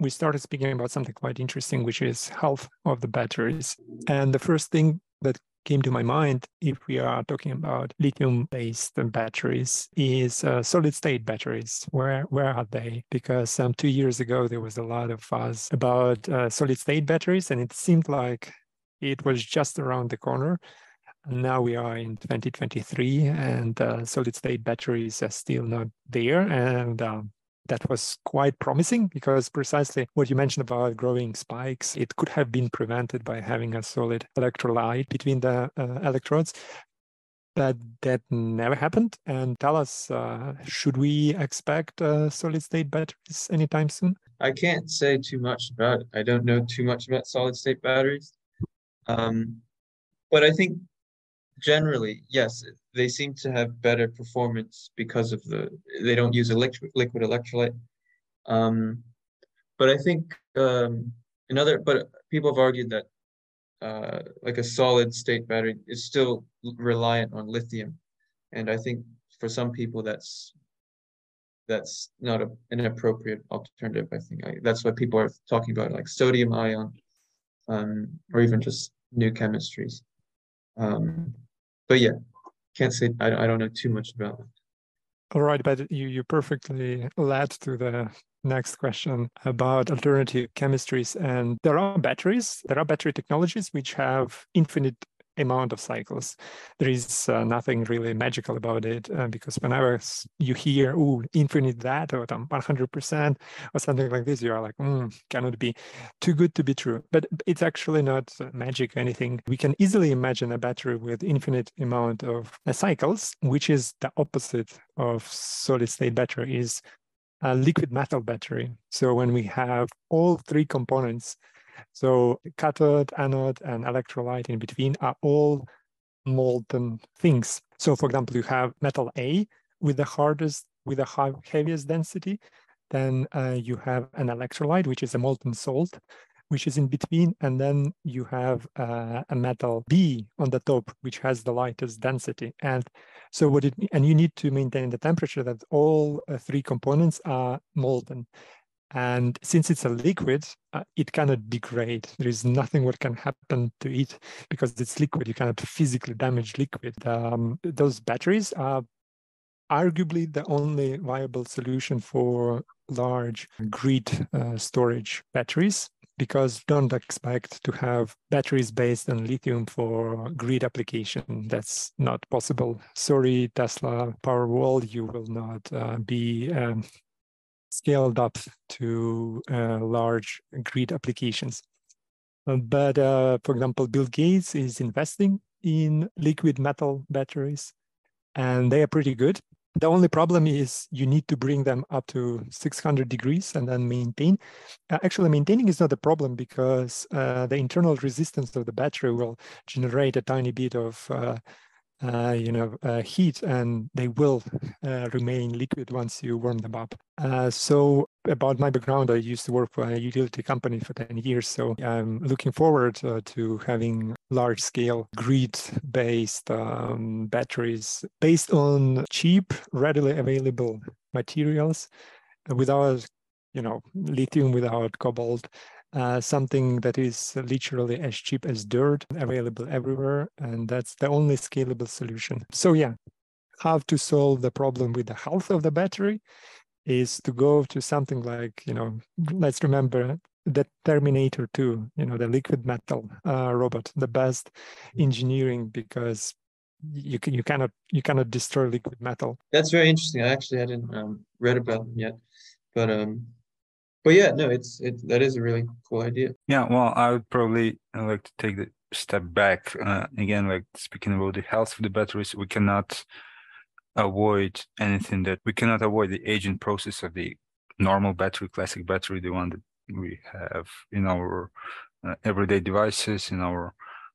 we started speaking about something quite interesting, which is health of the batteries. And the first thing that came to my mind if we are talking about lithium-based batteries is uh, solid-state batteries. Where where are they? Because um, two years ago there was a lot of fuzz about uh, solid-state batteries, and it seemed like it was just around the corner. Now we are in 2023, and uh, solid-state batteries are still not there, and um, that was quite promising because precisely what you mentioned about growing spikes, it could have been prevented by having a solid electrolyte between the uh, electrodes. But that never happened. And tell us, uh, should we expect uh, solid state batteries anytime soon? I can't say too much about it. I don't know too much about solid state batteries. Um, but I think generally, yes, they seem to have better performance because of the they don't use liquid liquid electrolyte. Um, but I think um, another but people have argued that uh, like a solid state battery is still reliant on lithium, and I think for some people that's that's not a, an appropriate alternative. I think I, that's what people are talking about, like sodium ion, um, or even just new chemistries. Um, but yeah, can't say I, I don't know too much about it. All right, but you you perfectly led to the next question about alternative chemistries. And there are batteries, there are battery technologies which have infinite amount of cycles. There is uh, nothing really magical about it uh, because whenever you hear, oh, infinite that or 100% or something like this, you are like, mm, cannot be too good to be true. But it's actually not magic or anything. We can easily imagine a battery with infinite amount of uh, cycles, which is the opposite of solid state battery is a liquid metal battery. So when we have all three components so cathode, anode, and electrolyte in between are all molten things. So for example, you have metal A with the hardest, with the heaviest density. Then uh, you have an electrolyte, which is a molten salt, which is in between. And then you have uh, a metal B on the top, which has the lightest density. And so what it, and you need to maintain the temperature that all uh, three components are molten. And since it's a liquid, uh, it cannot degrade. There is nothing what can happen to it because it's liquid. You cannot physically damage liquid. Um, those batteries are arguably the only viable solution for large grid uh, storage batteries because don't expect to have batteries based on lithium for grid application. That's not possible. Sorry, Tesla Powerwall, you will not uh, be um, scaled up to uh, large grid applications. But uh, for example, Bill Gates is investing in liquid metal batteries, and they are pretty good. The only problem is you need to bring them up to 600 degrees and then maintain. Uh, actually, maintaining is not a problem because uh, the internal resistance of the battery will generate a tiny bit of uh, uh, you know, uh, heat and they will uh, remain liquid once you warm them up. Uh, so about my background, I used to work for a utility company for 10 years. So I'm looking forward uh, to having large scale grid based um, batteries based on cheap, readily available materials without, you know, lithium, without cobalt, uh, something that is literally as cheap as dirt, available everywhere. And that's the only scalable solution. So, yeah, how to solve the problem with the health of the battery is to go to something like, you know, let's remember the Terminator 2, you know, the liquid metal uh, robot, the best engineering because you can you cannot you cannot destroy liquid metal. That's very interesting. I actually hadn't um, read about them yet, but um, but yeah, no, it's it that is a really cool idea. Yeah, well, I would probably uh, like to take the step back uh, again. Like speaking about the health of the batteries, we cannot avoid anything that we cannot avoid the aging process of the normal battery, classic battery, the one that we have in our uh, everyday devices, in our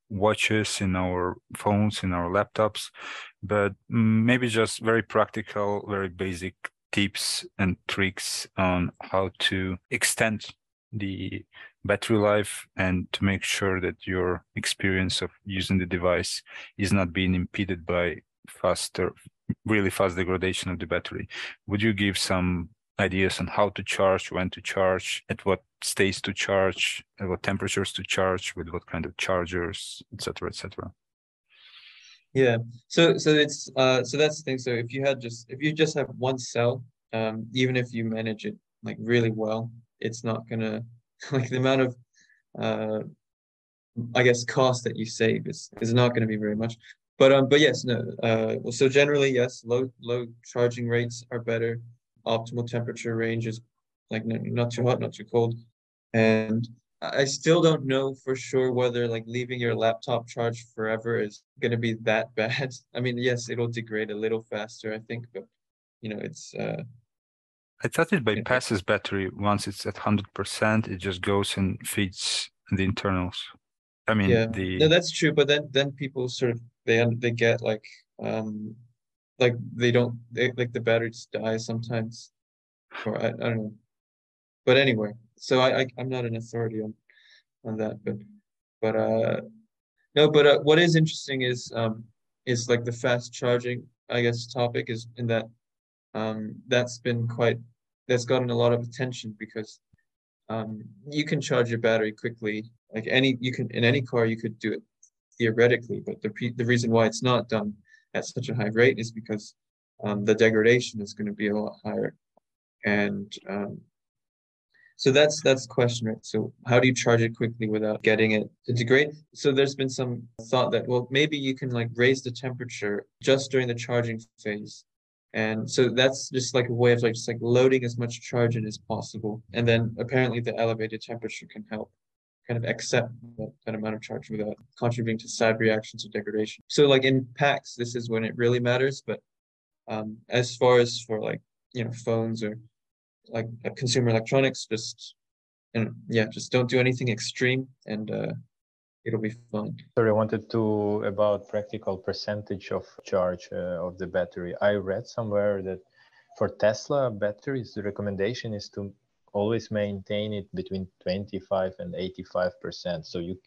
watches, in our phones, in our laptops, but maybe just very practical, very basic tips and tricks on how to extend the battery life and to make sure that your experience of using the device is not being impeded by faster really fast degradation of the battery would you give some ideas on how to charge, when to charge, at what states to charge, at what temperatures to charge, with what kind of chargers, etc., etc. Yeah. So so it's uh so that's the thing. So if you had just if you just have one cell, um, even if you manage it like really well, it's not gonna like the amount of uh I guess cost that you save is is not gonna be very much. But um but yes, no uh well so generally yes, low low charging rates are better. Optimal temperature range is like not too hot, not too cold. And I still don't know for sure whether like leaving your laptop charged forever is going to be that bad. I mean, yes, it'll degrade a little faster, I think, but you know, it's. Uh, I thought it bypasses battery once it's at hundred percent. It just goes and feeds the internals. I mean, yeah, the no, that's true. But then, then people sort of they they get like um, like they don't they, like the batteries die sometimes, or I, I don't know. But anyway, so I, I am not an authority on on that, but but uh no, but uh, what is interesting is um is like the fast charging I guess topic is in that um that's been quite that's gotten a lot of attention because um you can charge your battery quickly. Like any you can in any car you could do it theoretically but the the reason why it's not done at such a high rate is because um, the degradation is going to be a lot higher. And um, so that's that's the question, right? So how do you charge it quickly without getting it to degrade? So there's been some thought that well maybe you can like raise the temperature just during the charging phase. And so that's just like a way of like just like loading as much charge in as possible. And then apparently the elevated temperature can help kind of accept that, that amount of charge without contributing to side reactions or degradation. So like in packs, this is when it really matters. But um, as far as for like, you know, phones or like consumer electronics just and yeah just don't do anything extreme and uh, it'll be fine. Sorry i wanted to about practical percentage of charge uh, of the battery. I read somewhere that for tesla batteries the recommendation is to always maintain it between 25 and 85 percent. So you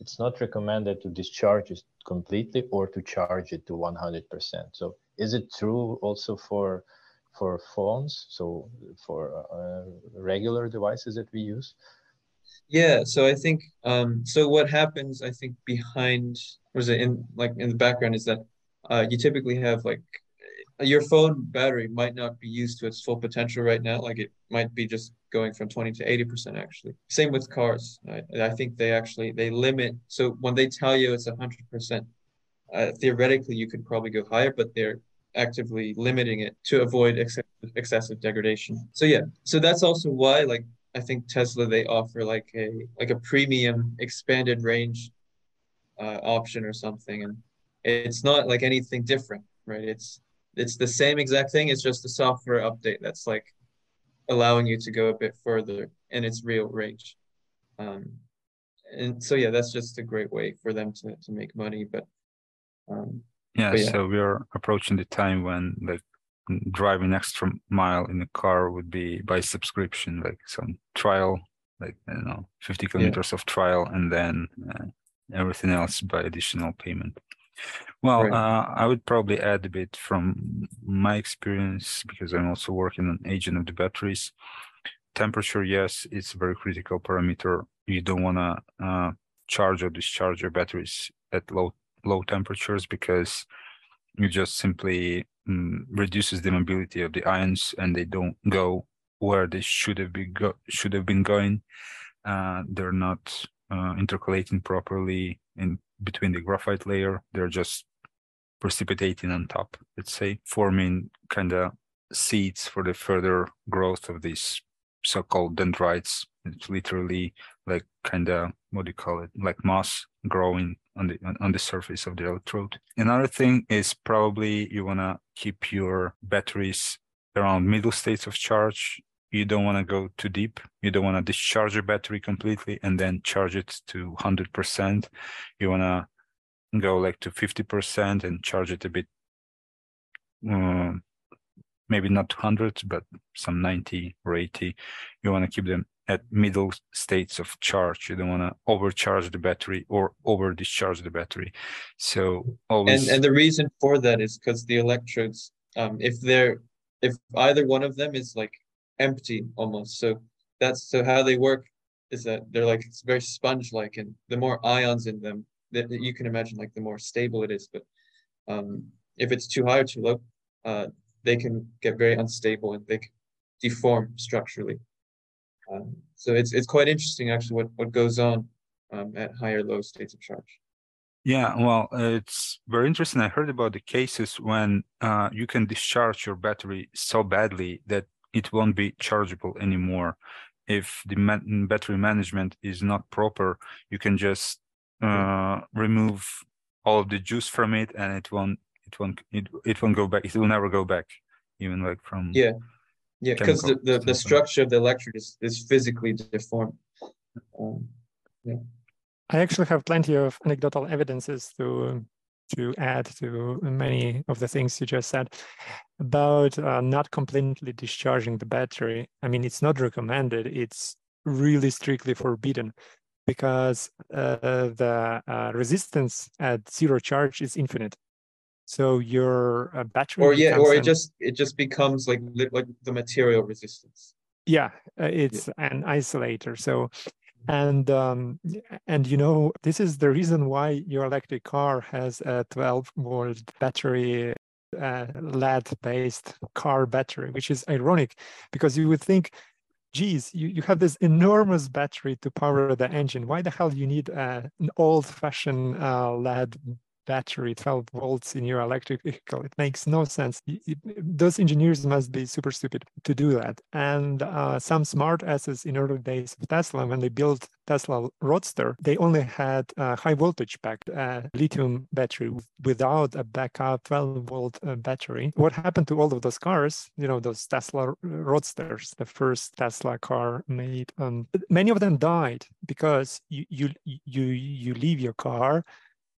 it's not recommended to discharge it completely or to charge it to 100 percent. So is it true also for for phones, so for uh, regular devices that we use? Yeah, so I think um, so. What happens, I think, behind was it in like in the background is that uh, you typically have like your phone battery might not be used to its full potential right now. Like it might be just going from 20 to 80% actually. Same with cars. I, I think they actually, they limit. So when they tell you it's 100%, uh, theoretically you could probably go higher, but they're actively limiting it to avoid excessive, excessive degradation. So yeah, so that's also why like I think Tesla they offer like a like a premium expanded range uh, option or something, and it's not like anything different, right? It's it's the same exact thing. It's just a software update that's like allowing you to go a bit further in its real range. Um, and so yeah, that's just a great way for them to to make money. But um, yeah, yeah, so we are approaching the time when like driving extra mile in a car would be by subscription, like some trial, like I don't know, 50 kilometers yeah. of trial, and then uh, everything else by additional payment. Well, right. uh, I would probably add a bit from my experience because I'm also working on aging of the batteries. Temperature, yes, it's a very critical parameter. You don't want to uh, charge or discharge your batteries at low low temperatures because it just simply um, reduces the mobility of the ions and they don't go where they should have been go- should have been going. Uh, they're not uh, intercalating properly in between the graphite layer. They're just precipitating on top, let's say, forming kind of seeds for the further growth of these so-called dendrites. It's literally like kind of what do you call it, like moss growing on the on the surface of the electrode. Another thing is probably you want to keep your batteries around middle states of charge. You don't want to go too deep. You don't want to discharge your battery completely and then charge it to 100%. You want to go like to 50% and charge it a bit, uh, maybe not 100, but some 90 or 80. You want to keep them at middle states of charge. You don't want to overcharge the battery or over discharge the battery. So always. And and the reason for that is because the electrodes, um, if they're if either one of them is like empty almost. So that's so how they work is that they're like it's very sponge-like, and the more ions in them, that you can imagine, like the more stable it is. But um, if it's too high or too low, uh, they can get very unstable and they can deform structurally. Um, so it's it's quite interesting actually what what goes on um, at higher low states of charge. Yeah, well, it's very interesting. I heard about the cases when uh, you can discharge your battery so badly that it won't be chargeable anymore. If the man battery management is not proper, you can just uh, remove all of the juice from it, and it won't, it won't, it, it won't go back. It will never go back, even like from yeah, yeah, because the, the, the structure of the electrode is, is physically deformed. Um, yeah. I actually have plenty of anecdotal evidences to to add to many of the things you just said about uh, not completely discharging the battery. I mean, it's not recommended. It's really strictly forbidden because uh, the uh, resistance at zero charge is infinite. So your uh, battery or yeah, or it an, just it just becomes like like the material resistance. Yeah, uh, it's yeah. an isolator. So and um, and you know this is the reason why your electric car has a 12 volt battery uh, lead based car battery which is ironic because you would think geez you, you have this enormous battery to power the engine why the hell you need uh, an old fashioned uh, lead battery 12 volts in your electric vehicle. It makes no sense. It, those engineers must be super stupid to do that. And uh, some smart asses in early days of tesla when they built tesla roadster they only had a high voltage pack uh, lithium battery without a backup 12 volt uh, battery. What happened to all of those cars? You know those tesla roadsters the first tesla car made um, many of them died because you you you you leave your car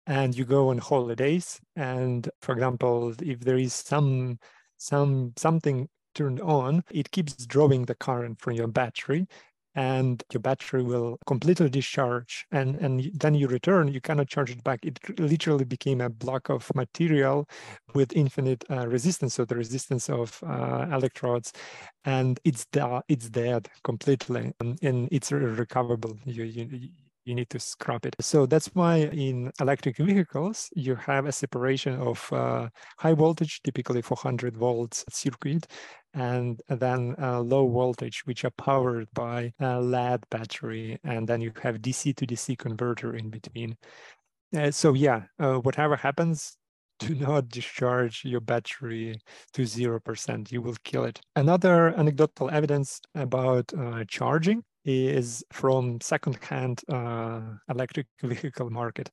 and you go on holidays. And for example if there is some some something turned on it keeps drawing the current from your battery and your battery will completely discharge. And and then you return you cannot charge it back. It literally became a block of material with infinite uh, resistance so the resistance of uh, electrodes. And it's da- it's dead completely and, and it's recoverable you, you you need to scrap it. So that's why in electric vehicles, you have a separation of uh, high voltage, typically 400 volts circuit, and then uh, low voltage, which are powered by a lead battery. And then you have DC to DC converter in between. Uh, so yeah, uh, whatever happens, do not discharge your battery to 0%. You will kill it. Another anecdotal evidence about uh, charging is from second-hand uh, electric vehicle market.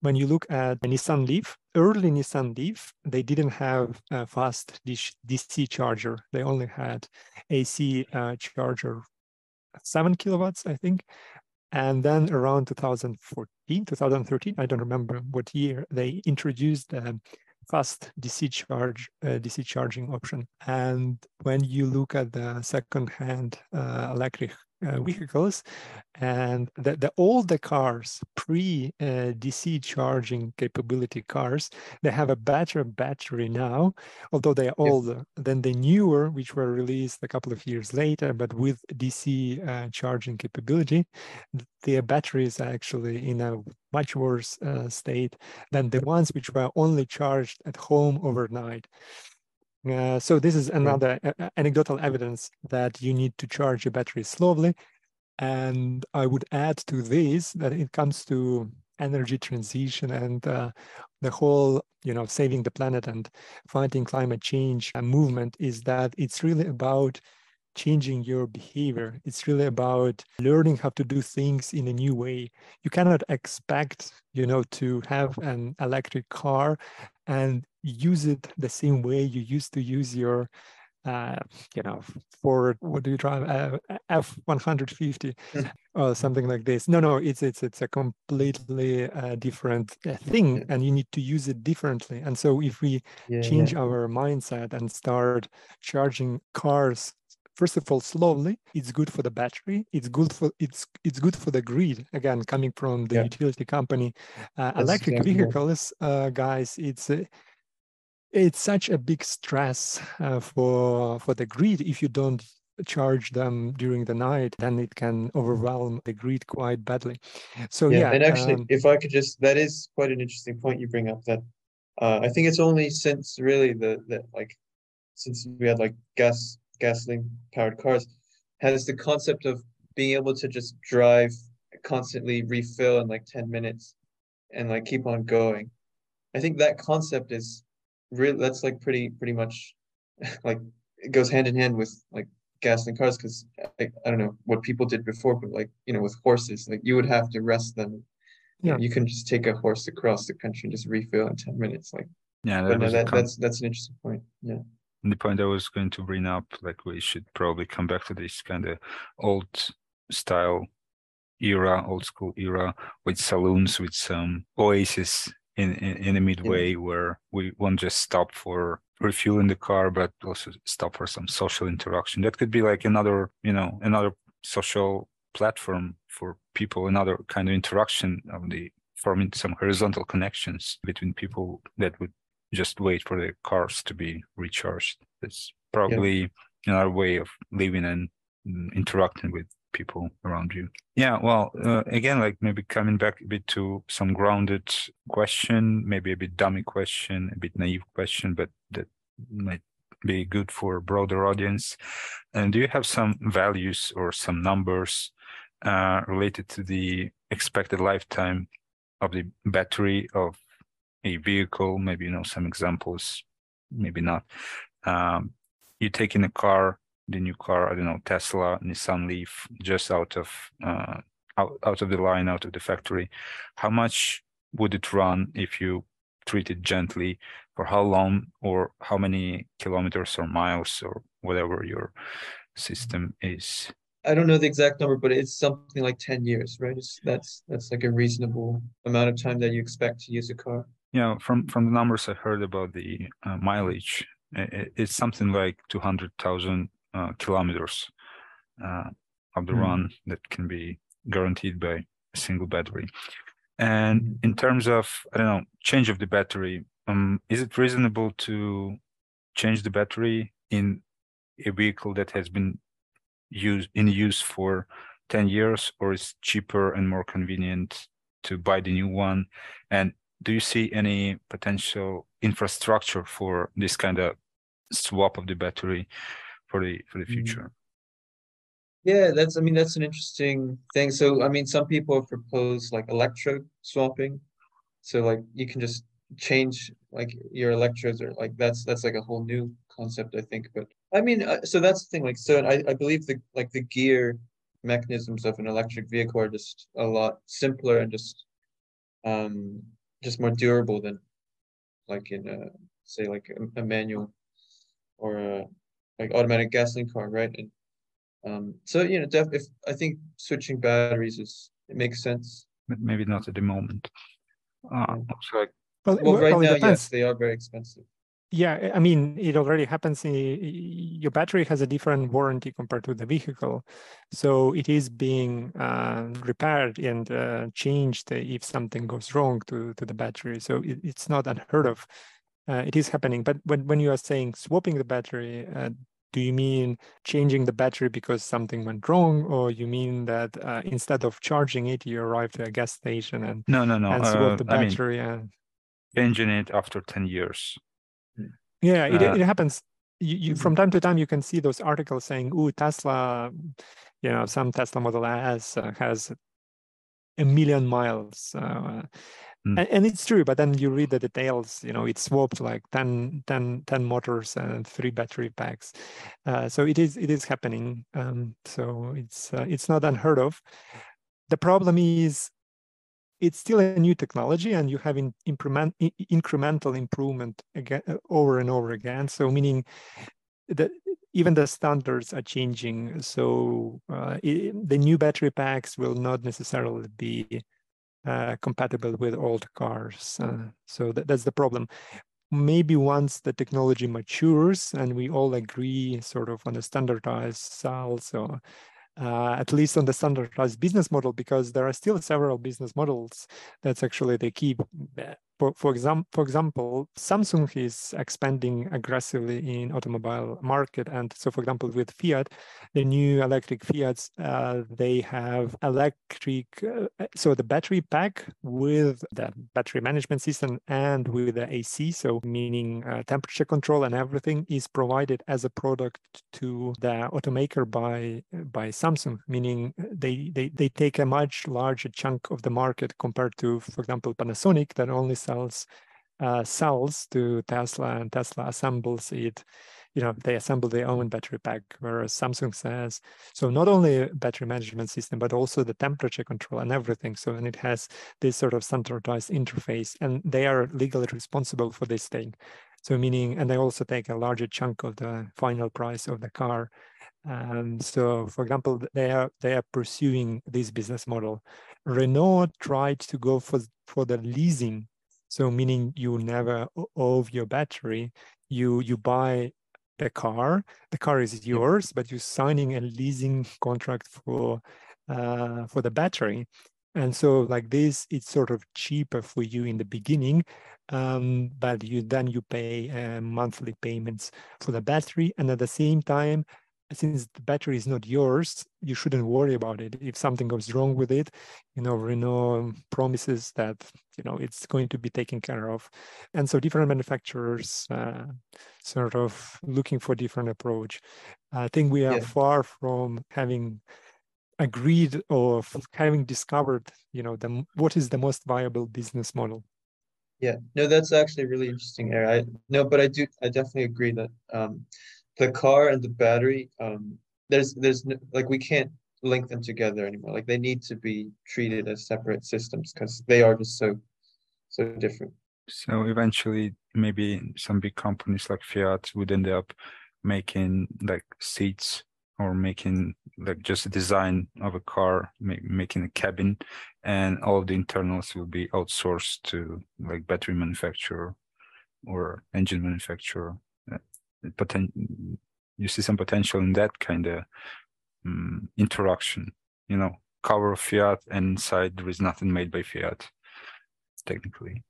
When you look at Nissan Leaf, early Nissan Leaf, they didn't have a fast DC charger. They only had AC uh, charger, seven kilowatts, I think. And then around 2014, 2013, I don't remember what year, they introduced a fast DC charge, uh, DC charging option. And when you look at the second-hand uh, electric uh, vehicles and the, the older cars pre uh, dc charging capability cars they have a better battery now although they are older than the newer which were released a couple of years later but with dc uh, charging capability their batteries are actually in a much worse uh, state than the ones which were only charged at home overnight uh, so this is another uh, anecdotal evidence that you need to charge your battery slowly. And I would add to this that it comes to energy transition and uh, the whole, you know, saving the planet and fighting climate change movement is that it's really about changing your behavior. It's really about learning how to do things in a new way. You cannot expect, you know, to have an electric car and use it the same way you used to use your uh, you know, for what do you drive? Uh, F one hundred fifty or something like this. No, no, it's it's it's a completely uh, different uh, thing, yeah. and you need to use it differently. And so, if we yeah, change our mindset and start charging cars first of all slowly it's good for the battery it's good for it's it's good for the grid again coming from the utility company uh, electric exactly. vehicles uh, guys it's uh, it's such a big stress uh, for for the grid if you don't charge them during the night, then it can overwhelm the grid quite badly. So yeah, yeah and actually, um, if I could just, that is quite an interesting point you bring up. That uh, I think it's only since really the the like since we had like gas gasoline powered cars, has the concept of being able to just drive constantly refill in like 10 minutes and like keep on going. I think that concept is really that's like pretty pretty much like it goes hand in hand with like gas and cars because I, I don't know what people did before, but like you know with horses, like you would have to rest them. Yeah, you can just take a horse across the country and just refill in ten minutes. Like yeah, that no, that, that's that's an interesting point. Yeah. And the point I was going to bring up, like we should probably come back to this kind of old style era, old school era, with saloons with some oasis in in, in the midway yeah. where we won't just stop for refueling the car, but also stop for some social interaction. That could be like another, you know, another social platform for people, another kind of interaction of the forming some horizontal connections between people that would just wait for the cars to be recharged. It's probably yeah. another way of living and mm, interacting with people around you. Yeah, well, uh, again, like maybe coming back a bit to some grounded question, maybe a bit dummy question, a bit naive question, but that might be good for a broader audience. And do you have some values or some numbers uh, related to the expected lifetime of the battery of a vehicle? Maybe you know some examples, maybe not. Um, you take in a car the new car, I don't know, Tesla, Nissan Leaf, just out of uh, out, out of the line, out of the factory. How much would it run if you treat it gently? For how long, or how many kilometers or miles, or whatever your system is? I don't know the exact number, but it's something like ten years, right? It's, that's that's like a reasonable amount of time that you expect to use a car. Yeah, from from the numbers I heard about the uh, mileage, it, it's something like two hundred thousand uh, kilometers uh, of the mm. run that can be guaranteed by a single battery. And in terms of, I don't know, change of the battery, um, is it reasonable to change the battery in a vehicle that has been used in use for 10 years, or is cheaper and more convenient to buy the new one? And do you see any potential infrastructure for this kind of swap of the battery for the for the mm. future. Yeah, that's I mean that's an interesting thing. So I mean some people have proposed like electrode swapping. So like you can just change like your electrodes or like that's that's like a whole new concept I think but I mean uh, so that's the thing like so I, I believe the like the gear mechanisms of an electric vehicle are just a lot simpler and just um just more durable than like in a say like a, a manual or a like automatic gasoline car, right? And um, so you know, def- if I think switching batteries is it makes sense. But maybe not at the moment. Uh, like, well, well, right well, now, yes, they are very expensive. Yeah, I mean, it already happens. Your battery has a different warranty compared to the vehicle, so it is being uh, repaired and uh, changed if something goes wrong to to the battery. So it, it's not unheard of uh, it is happening. But when, when you are saying swapping the battery, uh, do you mean changing the battery because something went wrong, or you mean that uh, instead of charging it, you arrive to a gas station and no, no, no, and swap uh, the battery I mean, and changing it after ten years? Yeah, it, uh, it happens. You, you, from time to time you can see those articles saying, "Oh, Tesla, you know, some Tesla Model S uh, has a million miles." Mm. And, and, it's true, but then you read the details, you know, it swapped like 10, 10, 10 motors and three battery packs. Uh, so it is it is happening. Um, so it's uh, it's not unheard of. The problem is it's still a new technology and you have in, implement, incremental improvement again uh, over and over again. So meaning that even the standards are changing. So uh, it, the new battery packs will not necessarily be uh, compatible with old cars. Uh, so that, that's the problem. Maybe once the technology matures and we all agree sort of on a standardized cells or uh, at least on the standardized business model, because there are still several business models. That's actually the key. For, for, exam, for example, Samsung is expanding aggressively in automobile market. And so, for example, with Fiat, the new electric Fiats, uh, they have electric, uh, so the battery pack with the battery management system and with the AC, so meaning uh, temperature control and everything is provided as a product to the automaker by by Samsung, meaning they, they, they take a much larger chunk of the market compared to, for example, Panasonic that only sells uh, cells to Tesla and Tesla assembles it. You know, they assemble their own battery pack, whereas Samsung says so not only battery management system, but also the temperature control and everything. So and it has this sort of standardized interface, and they are legally responsible for this thing. So meaning, and they also take a larger chunk of the final price of the car. And so, for example, they are they are pursuing this business model. Renault tried to go for for the leasing, so meaning you never owe your battery. You you buy the car. The car is yours, but you're signing a leasing contract for uh, for the battery. And so, like this, it's sort of cheaper for you in the beginning, um, but you then you pay uh, monthly payments for the battery, and at the same time, since the battery is not yours, you shouldn't worry about it. If something goes wrong with it, you know, Renault promises that, you know, it's going to be taken care of. And so different manufacturers uh, sort of looking for different approach. I think we are yeah. far from having agreed or having discovered, you know, the, what is the most viable business model. Yeah, no, that's actually really interesting, Aaron. I no, but I do, I definitely agree that um, the car and the battery um there's there's like we can't link them together anymore. Like they need to be treated as separate systems because they are just so so different. So eventually maybe some big companies like fiat would end up making like seats or making like just a design of a car making a cabin and all the internals will be outsourced to like battery manufacturer or engine manufacturer poten- you see some potential in that kind of um, interaction you know cover of fiat and inside there is nothing made by fiat technically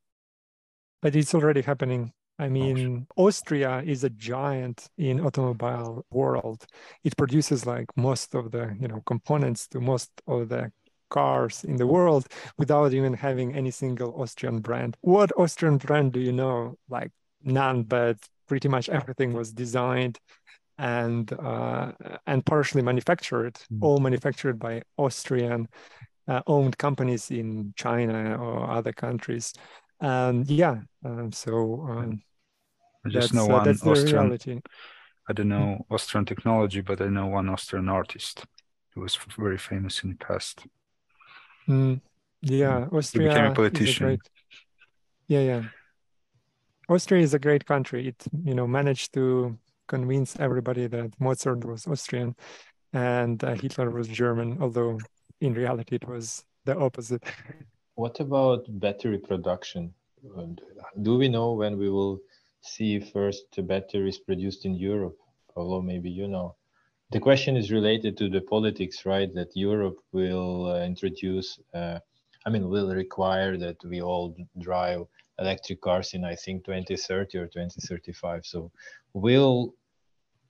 but it's already happening I mean, Austria is a giant in automobile world. It produces like most of the, you know, components to most of the cars in the world without even having any single Austrian brand. What Austrian brand do you know? Like none, but pretty much everything was designed and uh, and partially manufactured, mm. all manufactured by Austrian uh, owned companies in China or other countries. Um, yeah, um, so um, I just know uh, one uh, Austrian. Reality. I don't know Austrian technology, but I know one Austrian artist who was very famous in the past. Mm, yeah, Austria he became a politician. A great... Yeah, yeah. Austria is a great country. It you know managed to convince everybody that Mozart was Austrian and uh, Hitler was German, although in reality it was the opposite. What about battery production? Do we know when we will see first batteries produced in Europe? Although maybe you know. The question is related to the politics, right? That Europe will uh, introduce, uh, I mean, will require that we all drive electric cars in I think 2030 or 2035. So will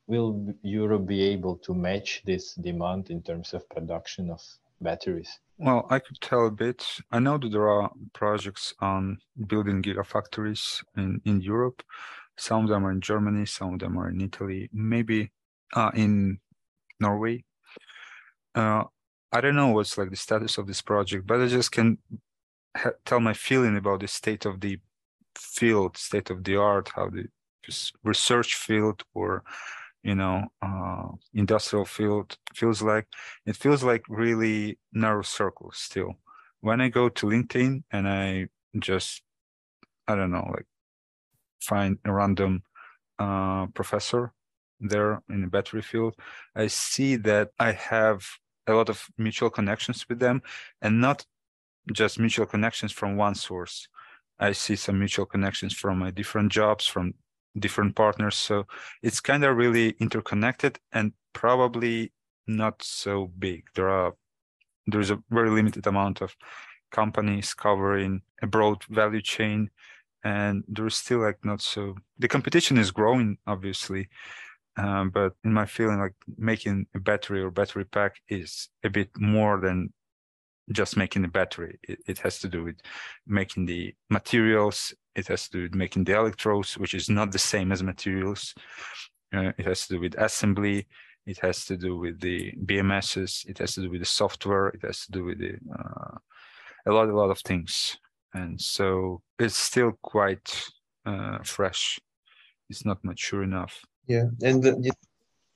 will Europe be able to match this demand in terms of production of batteries? Well, I could tell a bit. I know that there are projects on building gigafactories in, in Europe. Some of them are in Germany, some of them are in Italy, maybe uh, in Norway. Uh, I don't know what's like the status of this project, but I just can tell my feeling about the state of the field, state of the art, how the research field or you know uh, industrial field feels like. It feels like really narrow circle still. When I go to LinkedIn and I just I don't know like find a random uh, professor there in the battery field, I see that I have a lot of mutual connections with them and not just mutual connections from one source. I see some mutual connections from my different jobs, from different partners. So it's kind of really interconnected and probably not so big. There are there's a very limited amount of companies covering a broad value chain and there's still like not so the competition is growing obviously um, but in my feeling like making a battery or battery pack is a bit more than just making the battery. It, it has to do with making the materials. It has to do with making the electrodes which is not the same as materials. Uh, it has to do with assembly. It has to do with the bms's it has to do with the software. It has to do with the uh, a lot a lot of things. And so it's still quite uh, fresh. It's not mature enough. Yeah, and the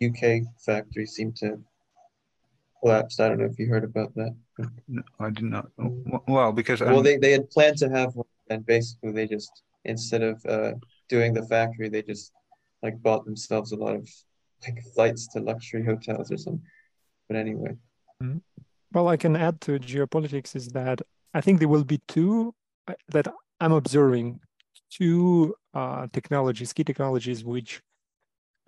UK factory seemed to collapse. I don't know if you heard about that. No, I did not. Well, because well, I'm... they they had planned to have one, and basically they just instead of uh, doing the factory, they just like bought themselves a lot of like flights to luxury hotels or something. But anyway. Mm-hmm. Well, I can add to geopolitics is that I think there will be two that I'm observing two uh, technologies, key technologies, which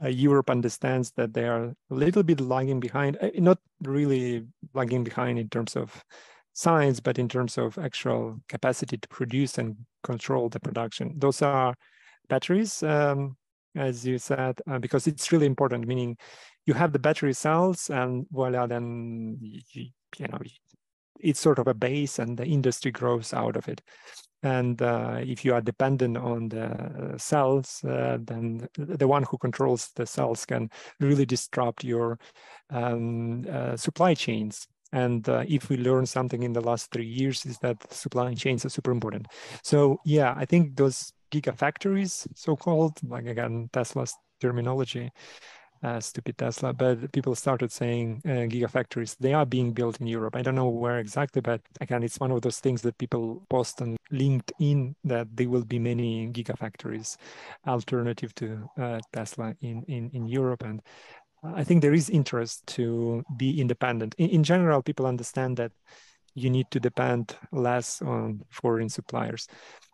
uh, Europe understands that they are a little bit lagging behind, uh, not really lagging behind in terms of science, but in terms of actual capacity to produce and control the production. Those are batteries, um, as you said, uh, because it's really important, meaning you have the battery cells and voila, then you, you know, it's sort of a base and the industry grows out of it. And uh, if you are dependent on the cells, uh, then the one who controls the cells can really disrupt your um, uh, supply chains. And uh, if we learn something in the last three years is that supply chains are super important. So yeah, I think those gigafactories, so-called, like again, Tesla's terminology, uh, stupid Tesla, but people started saying uh, gigafactories. They are being built in Europe. I don't know where exactly, but again, it's one of those things that people post on LinkedIn that there will be many gigafactories alternative to uh, Tesla in, in, in Europe. And I think there is interest to be independent. In, in general, people understand that you need to depend less on foreign suppliers.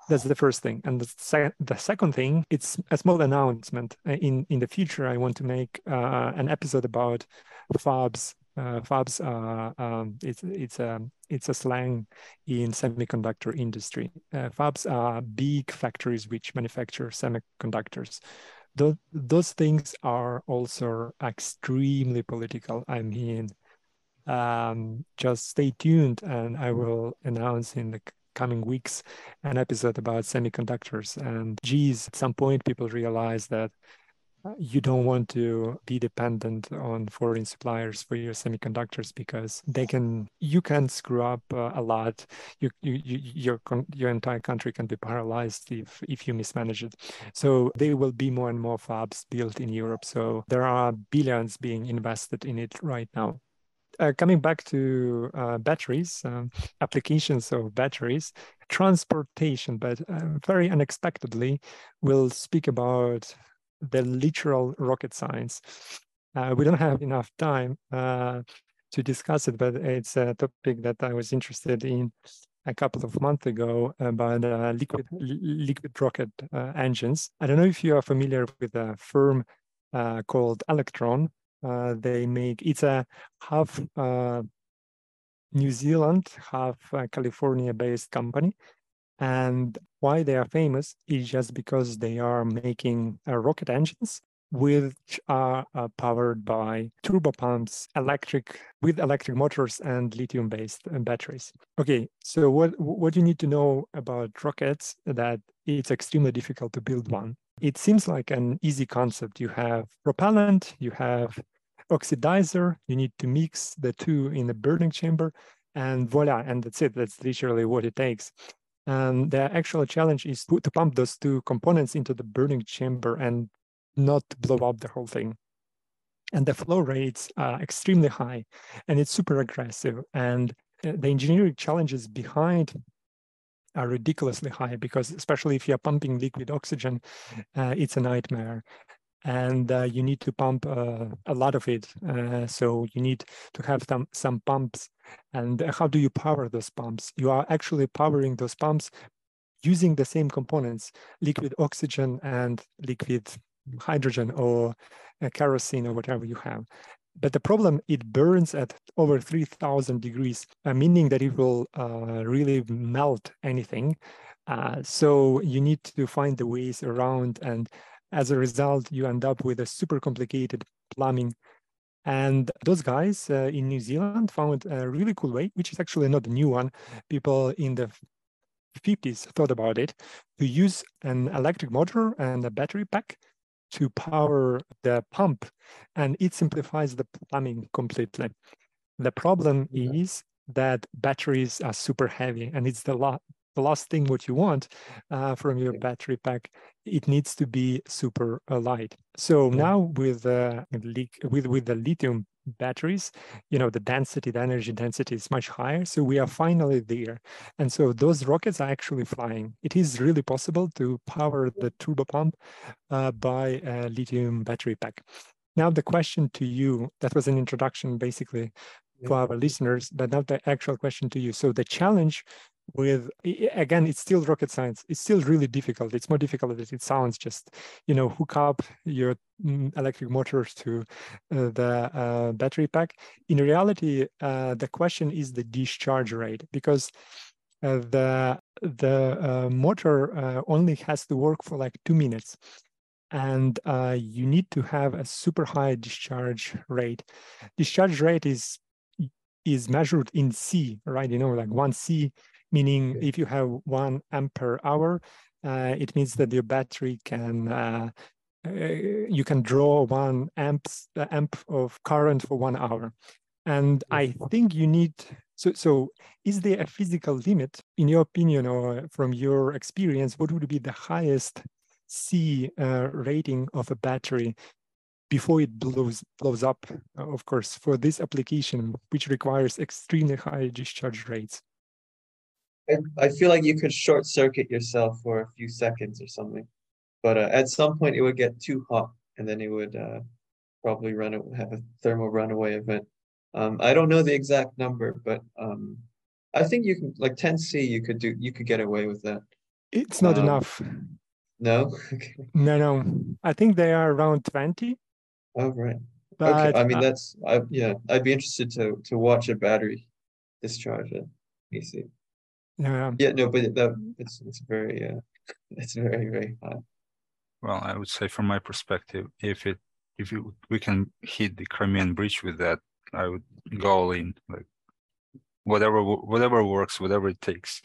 That's the first thing. And the, the second thing, it's a small announcement. Uh, in, in the future, I want to make uh, an episode about fabs. Uh, fabs, uh, um, it's, it's, a, it's a slang in semiconductor industry. Uh, fabs are big factories which manufacture semiconductors. Those, those things are also extremely political. I mean, um, just stay tuned and I will announce in the coming weeks an episode about semiconductors. And geez, at some point, people realize that uh, you don't want to be dependent on foreign suppliers for your semiconductors because they can you can screw up uh, a lot. You, you, you, your your entire country can be paralyzed if if you mismanage it. So there will be more and more fabs built in europe. So there are billions being invested in it right now uh, coming back to uh, batteries, um, applications of batteries, transportation, but uh, very unexpectedly, we'll speak about the literal rocket science. Uh, we don't have enough time uh, to discuss it, but it's a topic that I was interested in a couple of months ago about uh, liquid liquid rocket engines. I don't know if you are familiar with a firm called Electron, uh, they make it's a half uh, New Zealand, half uh, California based company. And why they are famous is just because they are making uh, rocket engines which are uh, powered by turbopumps, electric with electric motors and lithium-based batteries. Okay, so what what you need to know about rockets that it's extremely difficult to build one. It seems like an easy concept. You have propellant, you have oxidizer, you need to mix the two in the burning chamber, and voila, and that's it. That's literally what it takes. And the actual challenge is to pump those two components into the burning chamber and not blow up the whole thing. And the flow rates are extremely high and it's super aggressive. And uh, the engineering challenges behind are ridiculously high because especially if you're pumping liquid oxygen, uh, it's a nightmare and uh, you need to pump uh, a lot of it. Uh, so you need to have some, some pumps. And how do you power those pumps? You are actually powering those pumps using the same components, liquid oxygen and liquid hydrogen or kerosene or whatever you have. but the problem it burns at over 3000 degrees uh, meaning that it will uh, really melt anything uh, so you need to find the ways around and as a result you end up with a super complicated plumbing and those guys uh, in New Zealand found a really cool way, which is actually not a new one. People in the 50s thought about it to use an electric motor and a battery pack to power the pump, and it simplifies the plumbing completely. The problem is that batteries are super heavy, and it's the last thing what you want uh, from your battery pack it needs to be super uh, light. So now with uh, with with the lithium batteries you know the density the energy density is much higher so we are finally there. And so those rockets are actually flying. It is really possible to power the turbo pump uh, by a lithium battery pack. Now the question to you that was an introduction basically to our listeners but now the actual question to you. So the challenge with again it's still rocket science. It's still really difficult. It's more difficult than it sounds just you know hook up your mm, electric motors to uh, the uh, battery pack. In reality uh, the question is the discharge rate because uh, the the uh, motor uh, only has to work for like two minutes. And you need to have a super high discharge rate. Discharge rate is is measured in c right? You know like one c meaning if you have one amp per hour, uh, it means that your battery can uh, uh, you can draw one amps uh, amp of current for one hour. And I think you need so so is there a physical limit in your opinion or from your experience? What would be the highest C uh, rating of a battery before it blows blows up? Of course, for this application, which requires extremely high discharge rates. I, I feel like you could short circuit yourself for a few seconds or something, but uh, at some point it would get too hot, and then it would uh, probably run have a thermal runaway event. Um, I don't know the exact number, but um, I think you can like 10C. You could do you could get away with that. It's not um, enough. No. no, no. I think they are around 20. Oh right. But, okay. I mean uh, that's I yeah. I'd be interested to to watch a battery discharge it. see. Yeah. Yeah. No, but that it's it's very uh, it's very very high. Well, I would say from my perspective, if it if it, we can hit the Crimean Bridge with that, I would go all in. Like whatever whatever works, whatever it takes.